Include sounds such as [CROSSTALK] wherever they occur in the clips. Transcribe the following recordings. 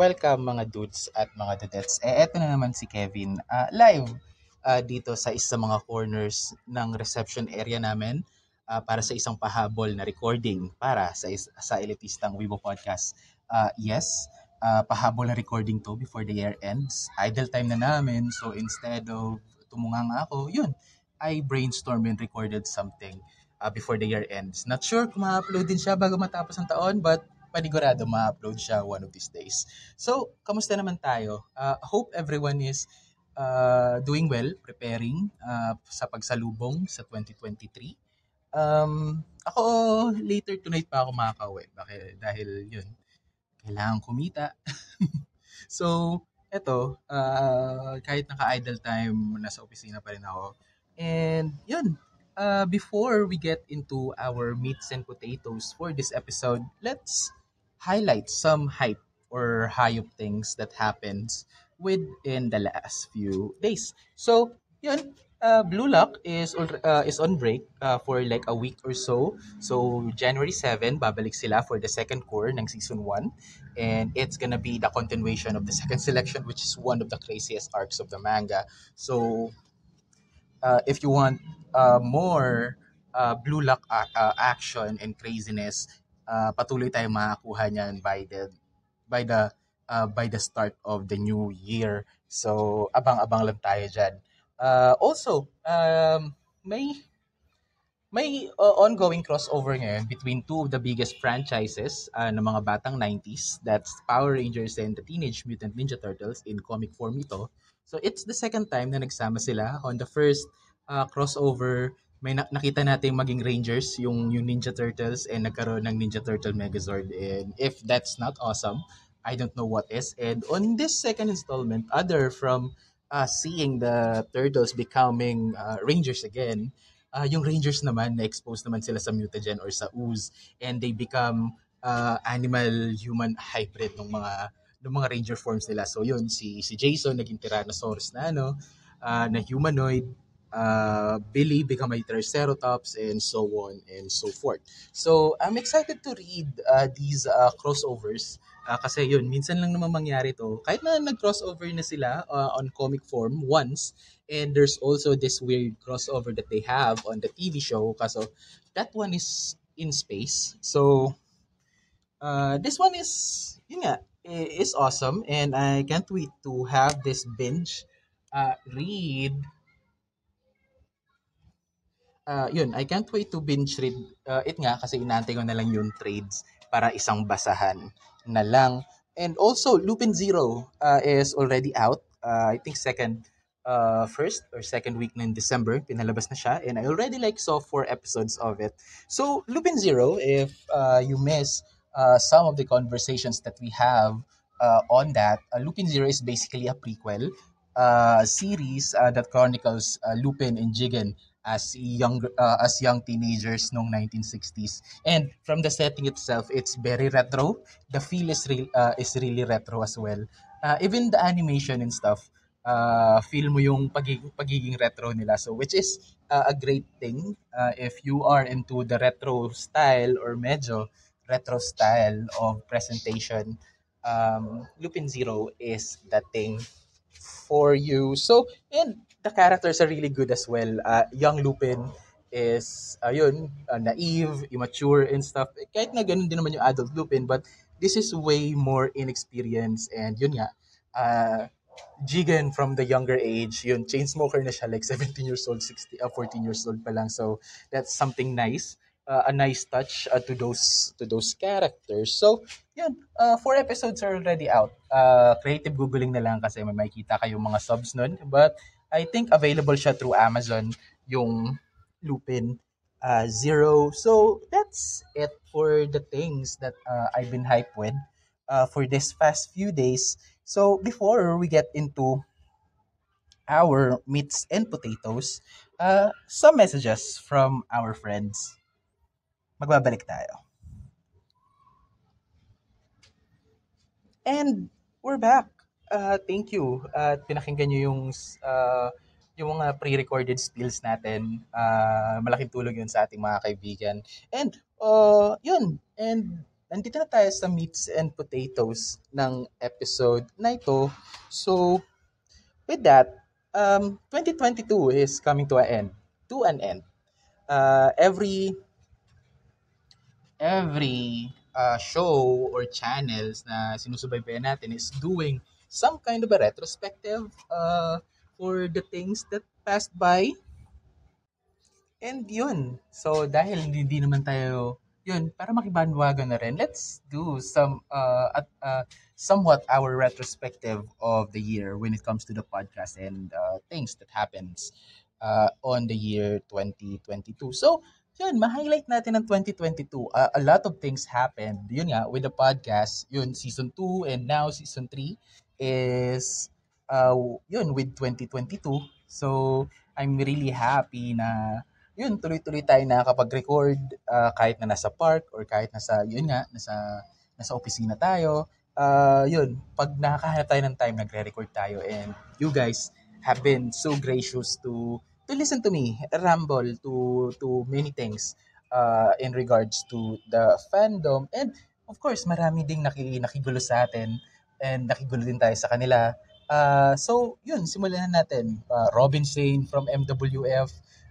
welcome mga dudes at mga dudettes. Eh, eto na naman si Kevin, ah, live ah, dito sa isa mga corners ng reception area namin ah, para sa isang pahabol na recording para sa is- sa elitistang Weibo Podcast. Ah, yes, ah, pahabol na recording to before the year ends. Idle time na namin, so instead of tumunganga ako, yun, I brainstormed and recorded something ah, before the year ends. Not sure kung ma-upload din siya bago matapos ang taon, but panigurado ma-upload siya one of these days. So, kamusta naman tayo? Uh, hope everyone is uh, doing well, preparing uh, sa pagsalubong sa 2023. Um, ako, later tonight pa ako makakauwi. Bakit? Dahil yun, kailangan kumita. [LAUGHS] so, eto, uh, kahit naka-idle time, nasa opisina pa rin ako. And yun, uh, before we get into our meats and potatoes for this episode, let's highlight some hype or hype things that happens within the last few days. So, yun, uh, Blue Lock is uh, is on break uh, for like a week or so. So, January 7, babalik sila for the second core ng season 1. And it's gonna be the continuation of the second selection, which is one of the craziest arcs of the manga. So, uh, if you want uh, more uh, blue lock a- uh, action and craziness, uh, patuloy tayong makakuha niyan by the by the uh, by the start of the new year. So abang-abang lang tayo diyan. Uh, also, um, may may uh, ongoing crossover ngayon between two of the biggest franchises uh, ng mga batang 90s. That's Power Rangers and the Teenage Mutant Ninja Turtles in comic form ito. So it's the second time na nagsama sila. On the first uh, crossover, may na- nakita natin maging Rangers, yung, yung Ninja Turtles, and nagkaroon ng Ninja Turtle Megazord. And if that's not awesome, I don't know what is. And on this second installment, other from uh, seeing the Turtles becoming uh, Rangers again, uh, yung Rangers naman, na-expose naman sila sa mutagen or sa ooze, and they become uh, animal-human hybrid ng mga ng mga ranger forms nila. So yun, si si Jason naging Tyrannosaurus na ano, uh, na humanoid, uh, Billy become a Triceratops, and so on and so forth. So I'm excited to read uh, these uh, crossovers uh, kasi yun, minsan lang naman mangyari to. Kahit na nag-crossover na sila uh, on comic form once, and there's also this weird crossover that they have on the TV show. Kaso that one is in space. So uh, this one is, yun nga, is awesome and I can't wait to have this binge uh, read uh, yun, I can't wait to binge read uh, it nga kasi inaantay ko na lang yung trades para isang basahan na lang. And also, Lupin Zero uh, is already out. Uh, I think second, uh, first or second week na in December, pinalabas na siya. And I already like saw four episodes of it. So, Lupin Zero, if uh, you miss uh, some of the conversations that we have uh, on that, uh, Lupin Zero is basically a prequel uh, series uh, that chronicles uh, Lupin and Jigen as young uh, as young teenagers noong 1960s. And from the setting itself, it's very retro. The feel is real uh, is really retro as well. Uh, even the animation and stuff, uh, feel mo yung pagiging, pagiging retro nila. So which is uh, a great thing uh, if you are into the retro style or medyo retro style of presentation. Um, Lupin Zero is the thing for you. So, and the characters are really good as well. Uh, young Lupin is, ayun, uh, naive, immature and stuff. Kahit na ganun din naman yung adult Lupin, but this is way more inexperienced and yun nga, uh, Jigen from the younger age, yun, chain smoker na siya, like 17 years old, 60, uh, 14 years old pa lang. So, that's something nice. Uh, a nice touch uh, to those to those characters. So, yun, uh, four episodes are already out. Uh, creative googling na lang kasi may makikita kayong mga subs nun. But I think available siya through Amazon, yung Lupin uh, Zero. So that's it for the things that uh, I've been hyped with uh, for this past few days. So before we get into our meats and potatoes, uh, some messages from our friends. Magbabalik tayo. And we're back. Uh, thank you. At pinakinggan nyo yung uh, yung mga pre-recorded spills natin. Uh, malaking tulong yun sa ating mga kaibigan. And uh, yun. And nandito na tayo sa meats and potatoes ng episode na ito. So, with that, um, 2022 is coming to an end. To an end. Uh, every every uh, show or channels na sinusubaybayan natin is doing some kind of a retrospective uh, for the things that passed by. And yun. So, dahil hindi naman tayo, yun, para makibandwagan na rin, let's do some, uh, at, uh, somewhat our retrospective of the year when it comes to the podcast and uh, things that happens uh, on the year 2022. So, yun, ma-highlight natin ang 2022. Uh, a lot of things happened. Yun nga, with the podcast, yun, season 2 and now season 3 is, uh, yun, with 2022. So, I'm really happy na, yun, tuloy-tuloy tayo nakakapag-record uh, kahit na nasa park or kahit nasa, yun nga, nasa, nasa opisina tayo. Uh, yun, pag nakakahanap tayo ng time, nagre-record tayo and you guys have been so gracious to to listen to me ramble to to many things uh, in regards to the fandom and of course marami ding naki, nakigulo sa atin and nakigulo din tayo sa kanila uh, so yun simulan na natin uh, Robin Shane from MWF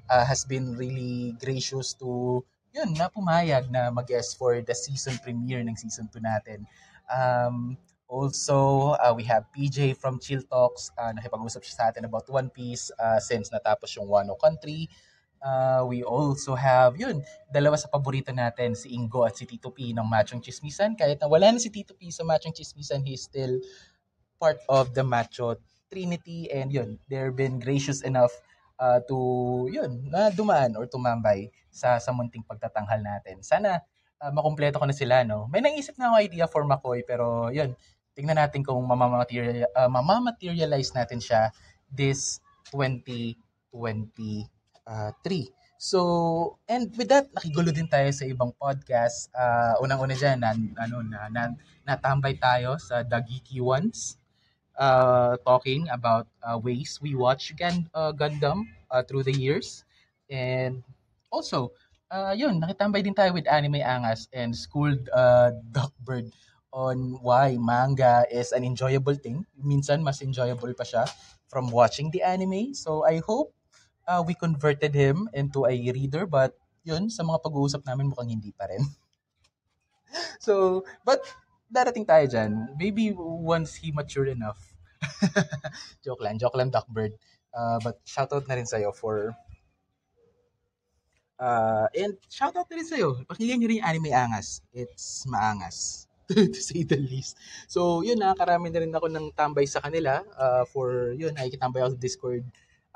uh, has been really gracious to yun na pumayag na mag-guest for the season premiere ng season 2 natin um, Also, uh, we have PJ from Chill Talks. Uh, nakipag-usap siya sa atin about One Piece uh, since natapos yung Wano Country. Uh, we also have, yun, dalawa sa paborito natin, si Ingo at si Tito P ng Machong Chismisan. Kahit na wala na si Tito P sa Machong Chismisan, he's still part of the Macho Trinity. And yun, they've been gracious enough uh, to, yun, na dumaan or tumambay sa, sa munting pagtatanghal natin. Sana uh, makumpleto ko na sila, no? May naisip na ako idea for McCoy, pero yun, tingnan natin kung mamamaterial, uh, mamamaterialize natin siya this 2023. So, and with that, nakigulo din tayo sa ibang podcast. Uh, unang-una dyan, na, ano, na, na, natambay tayo sa The Geeky Ones, uh, talking about uh, ways we watch Gan, uh, Gundam uh, through the years. And also, uh, yun, nakitambay din tayo with Anime Angas and Schooled uh, Duckbird on why manga is an enjoyable thing. Minsan, mas enjoyable pa siya from watching the anime. So, I hope uh, we converted him into a reader. But, yun, sa mga pag-uusap namin, mukhang hindi pa rin. [LAUGHS] so, but, darating tayo dyan. Maybe once he mature enough. [LAUGHS] joke lang, joke lang, Duckbird. Uh, but, shoutout na rin sa'yo for Uh, and shoutout na rin sa'yo. Pakinggan nyo rin yung anime angas. It's maangas. [LAUGHS] to say the least. So, yun, nakakarami na rin ako ng tambay sa kanila uh, for, yun, nakikitambay ako sa Discord,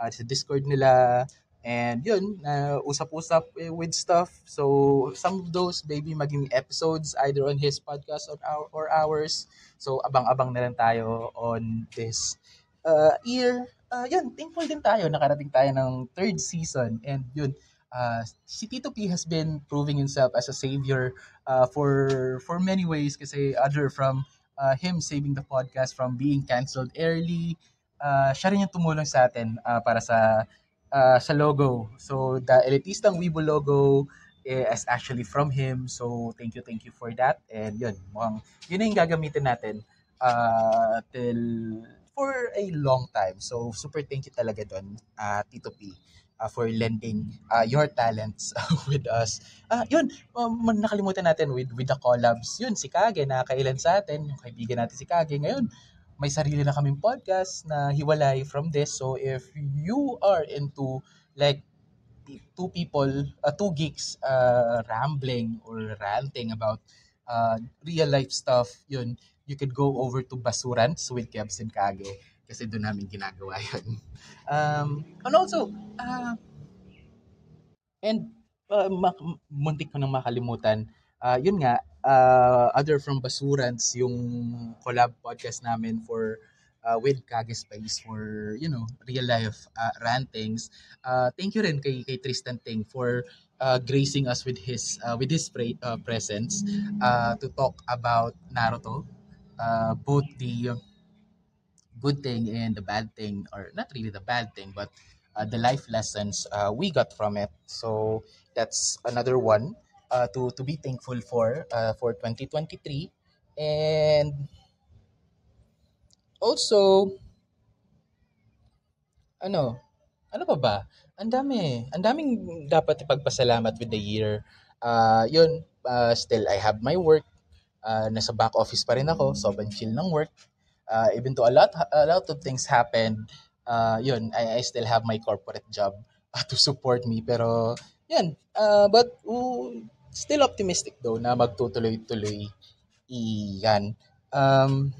uh, sa Discord nila, and yun, uh, usap-usap eh, with stuff. So, some of those maybe maging episodes either on his podcast or, our, or ours. So, abang-abang na lang tayo on this uh, year. Uh, yun, thankful din tayo. Nakarating tayo ng third season. And yun, uh, si Tito P has been proving himself as a savior uh, for for many ways kasi other from uh, him saving the podcast from being canceled early uh, siya rin yung tumulong sa atin uh, para sa uh, sa logo so the elitistang Weibo logo is actually from him so thank you thank you for that and yun mukhang yun na yung gagamitin natin uh, till for a long time so super thank you talaga doon uh, Tito P uh, for lending uh, your talents [LAUGHS] with us. Ah, yun, um, nakalimutan natin with with the collabs. Yun, si Kage, nakakailan sa atin, yung kaibigan natin si Kage. Ngayon, may sarili na kaming podcast na hiwalay from this. So, if you are into like two people, uh, two geeks uh, rambling or ranting about uh, real life stuff, yun, you could go over to Basurans with Kebs and Kage kasi doon namin ginagawa yun. Um, and also, uh, and uh, ma- muntik ko nang makalimutan, uh, yun nga, uh, other from Basurans, yung collab podcast namin for uh, with Kage Space for, you know, real life uh, rantings. Uh, thank you rin kay, kay Tristan Ting for uh, gracing us with his uh, with his pre- uh, presence uh, to talk about Naruto. Uh, both the good thing and the bad thing, or not really the bad thing, but uh, the life lessons uh, we got from it. So that's another one. Uh, to to be thankful for uh, for 2023 and also ano ano pa ba? Ang dami ang daming dapat ipagpasalamat with the year. Uh, yun uh, still I have my work. Uh, nasa back office pa rin ako. Sobrang chill ng work. Uh, even though a lot a lot of things happened uh, yun I, I still have my corporate job uh, to support me. Pero yan uh, but uh, still optimistic though na magtutuloy-tuloy iyan. Um,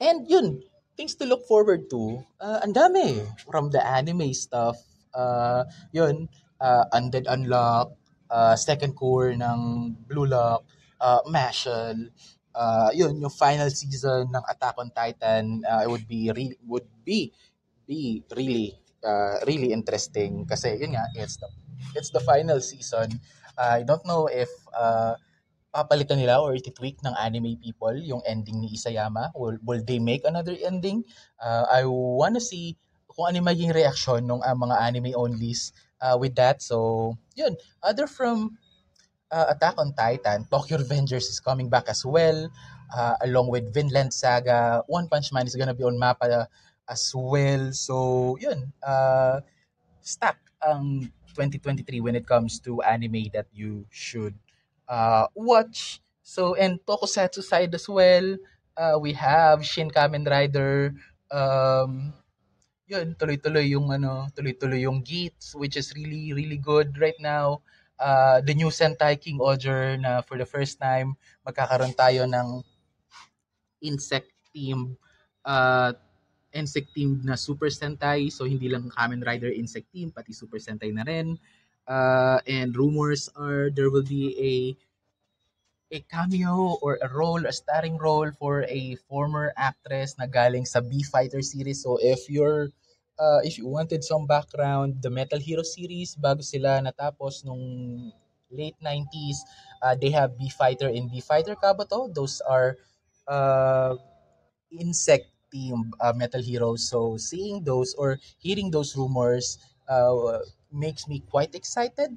and yun things to look forward to. Uh, ang dami from the anime stuff. Uh, yun uh, Undead Unlock uh, second core ng Blue Lock uh, Mashal. Uh, yun yung final season ng Attack on Titan uh, would be re- would be be really uh, really interesting kasi yun nga it's the it's the final season. Uh, I don't know if uh, papalitan nila or ititweak ng anime people yung ending ni Isayama. Will, will they make another ending? Uh, I wanna see kung ano maging reaction ng uh, mga anime onlys uh, with that. So yun. Other from uh, Attack on Titan, Tokyo Revengers is coming back as well, uh, along with Vinland Saga. One Punch Man is gonna be on Mappa as well. So, yun, uh, stack ang 2023 when it comes to anime that you should uh, watch. So, and Tokusatsu side as well, uh, we have Shin Kamen Rider, um, yun, tuloy-tuloy yung ano, tuloy-tuloy yung Geats, which is really, really good right now uh, the new Sentai King Oger na for the first time magkakaroon tayo ng insect team uh, insect team na Super Sentai so hindi lang Kamen Rider insect team pati Super Sentai na rin uh, and rumors are there will be a a cameo or a role, a starring role for a former actress na galing sa B-Fighter series. So if you're uh, if you wanted some background, the Metal Hero series, bago sila natapos nung late 90s, uh, they have B-Fighter and B-Fighter ka ba to? Those are uh, insect team uh, Metal Heroes. So seeing those or hearing those rumors uh, makes me quite excited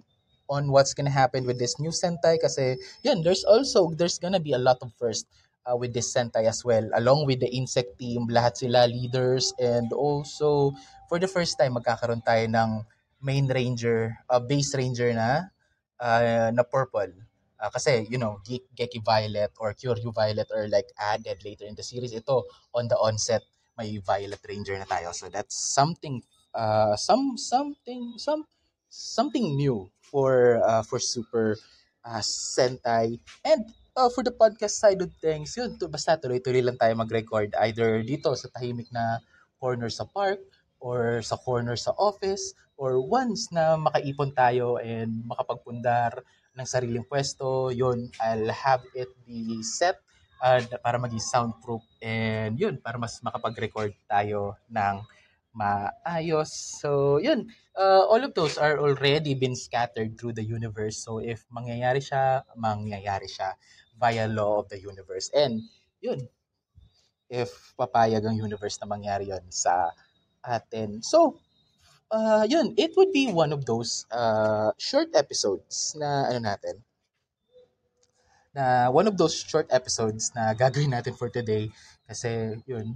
on what's gonna happen with this new Sentai kasi yun, there's also, there's gonna be a lot of first uh, with this Sentai as well. Along with the insect team, lahat sila leaders and also for the first time magkakaroon tayo ng main ranger, uh, base ranger na uh, na purple. Uh, kasi, you know, Ge- Geki Violet or Kyoryu Violet are like added later in the series. Ito, on the onset, may Violet Ranger na tayo. So that's something, uh, some, something, some, something new for, uh, for Super uh, Sentai. And uh, for the podcast side of things, yun, to, basta tuloy-tuloy lang tayo mag-record either dito sa tahimik na corner sa park or sa corner sa office or once na makaipon tayo and makapagpundar ng sariling pwesto, yun, I'll have it be set uh, para maging soundproof and yun, para mas makapag-record tayo ng maayos. So, yun, uh, all of those are already been scattered through the universe. So, if mangyayari siya, mangyayari siya via law of the universe. And, yun, if papayag ang universe na mangyari yun sa atin. So, uh, yun, it would be one of those uh, short episodes na ano natin, na one of those short episodes na gagawin natin for today kasi yun,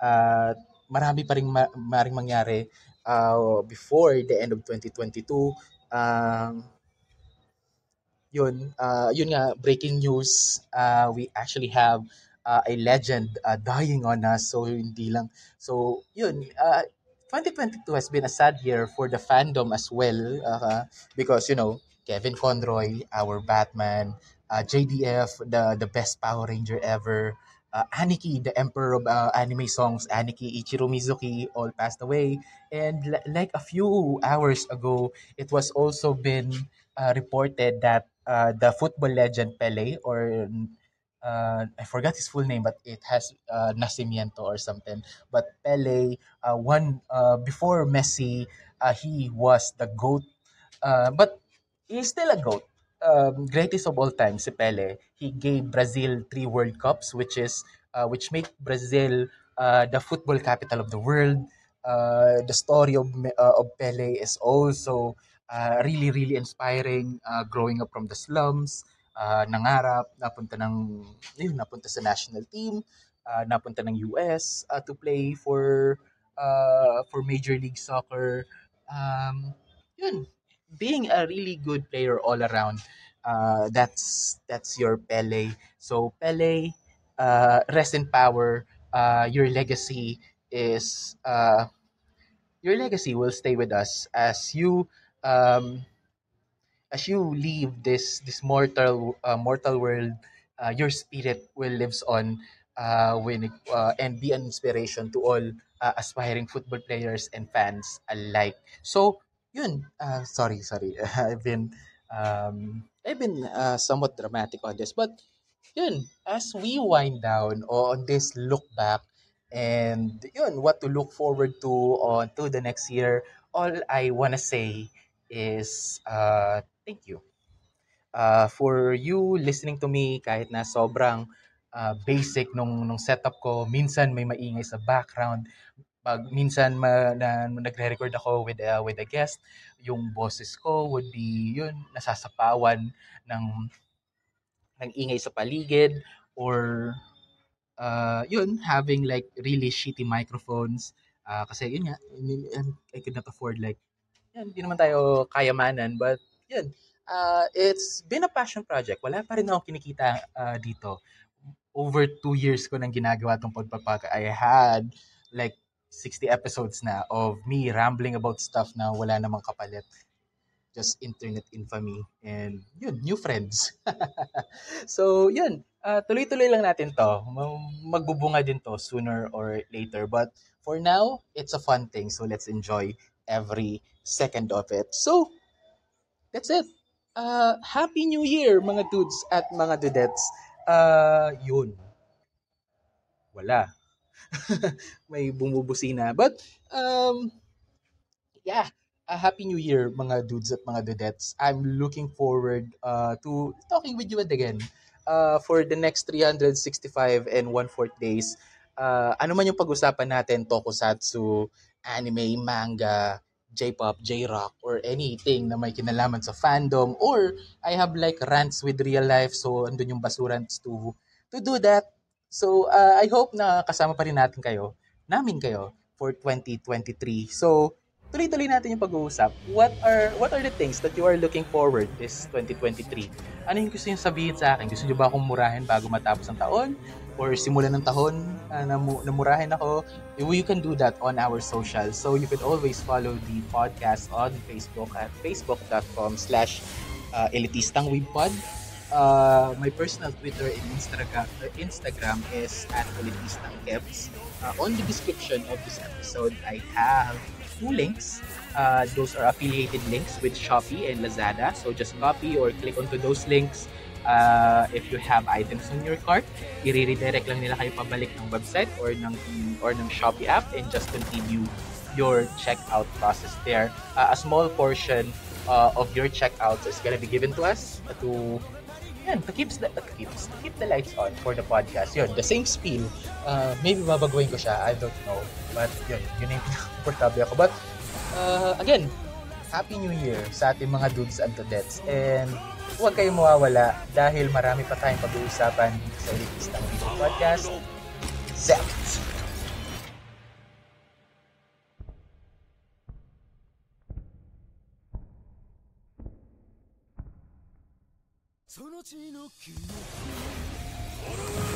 uh, marami pa rin ma- maring mangyari uh, before the end of 2022. Um, yun, uh, yun nga, breaking news, uh, we actually have uh, a legend uh, dying on us. So, hindi lang. So, yun, uh, 2022 has been a sad year for the fandom as well uh, because, you know, Kevin Conroy, our Batman, uh, JDF, the, the best Power Ranger ever, uh, Aniki, the emperor of uh, anime songs, Aniki Ichiro Mizuki, all passed away. And l- like a few hours ago, it was also been uh, reported that uh, the football legend Pele, or uh, I forgot his full name, but it has uh, Nacimiento or something. But Pele, uh, one uh, before Messi, uh, he was the goat. Uh, but he's still a goat. Um, greatest of all time, si Pele. He gave Brazil three World Cups, which is uh, which make Brazil uh, the football capital of the world. Uh, the story of uh, of Pele is also uh, really, really inspiring uh, growing up from the slums, uh, nangarap, napunta ng, yun, napunta sa national team, uh, napunta ng US uh, to play for uh, for Major League Soccer. Um, yun, being a really good player all around, uh, that's that's your Pele. So Pele, uh, rest in power. Uh, your legacy is uh, your legacy will stay with us as you um, as you leave this this mortal uh, mortal world. Uh, your spirit will lives on uh, when uh, and be an inspiration to all uh, aspiring football players and fans alike. So, yun. Uh, sorry, sorry. [LAUGHS] I've been um, I've been uh, somewhat dramatic on this, but yun. As we wind down on this look back and yun, what to look forward to on to the next year, all I wanna say is uh, thank you. Uh, for you listening to me kahit na sobrang uh, basic nung, nung setup ko, minsan may maingay sa background, pag minsan ma, na, nagre-record ako with, uh, with a guest, yung boses ko would be yun, nasasapawan ng ng ingay sa paligid or uh, yun, having like really shitty microphones. Uh, kasi yun nga, I could not afford like, yan, hindi naman tayo kayamanan, but yun, uh, it's been a passion project. Wala pa rin ako kinikita uh, dito. Over two years ko nang ginagawa itong pagpapaka. I had like 60 episodes na of me rambling about stuff na wala namang kapalit. Just internet infamy and yun, new friends. [LAUGHS] so, yun. Uh, tuloy-tuloy lang natin to. Magbubunga din to sooner or later. But for now, it's a fun thing. So, let's enjoy every second of it. So, that's it. Uh, Happy New Year, mga dudes at mga dudettes. Uh, yun. Wala. [LAUGHS] may bumubusina. But, um, yeah, a happy new year mga dudes at mga dudettes. I'm looking forward uh, to talking with you again uh, for the next 365 and one-fourth days. Uh, ano man yung pag-usapan natin, tokusatsu, anime, manga, J-pop, J-rock, or anything na may kinalaman sa fandom, or I have like rants with real life, so andun yung basurans to, to do that So, uh, I hope na kasama pa rin natin kayo, namin kayo, for 2023. So, tuloy-tuloy natin yung pag-uusap. What are what are the things that you are looking forward this 2023? Ano yung gusto niyo sabihin sa akin? Gusto niyo ba akong murahin bago matapos ang taon? Or simulan ng taon uh, na namurahin ako? You can do that on our social. So you can always follow the podcast on Facebook at facebook.com slash uh, elitistang webpod uh, my personal Twitter and Instagram, Instagram is at politistangkebs. Uh, on the description of this episode, I have two links. Uh, those are affiliated links with Shopee and Lazada. So just copy or click onto those links. Uh, if you have items on your cart, i-redirect lang nila kayo pabalik ng website or ng or ng Shopee app and just continue your checkout process there. Uh, a small portion uh, of your checkout is gonna be given to us to yan, to keep the, to keep, to keep the lights on for the podcast. Yun, the same spiel. Uh, maybe babaguhin ko siya, I don't know. But yun, yun yung [LAUGHS] comfortable ako. But uh, again, Happy New Year sa ating mga dudes and dudettes. And huwag kayong mawawala dahil marami pa tayong pag-uusapan dito sa Elitistang Video Podcast. Zekt! So [LAUGHS]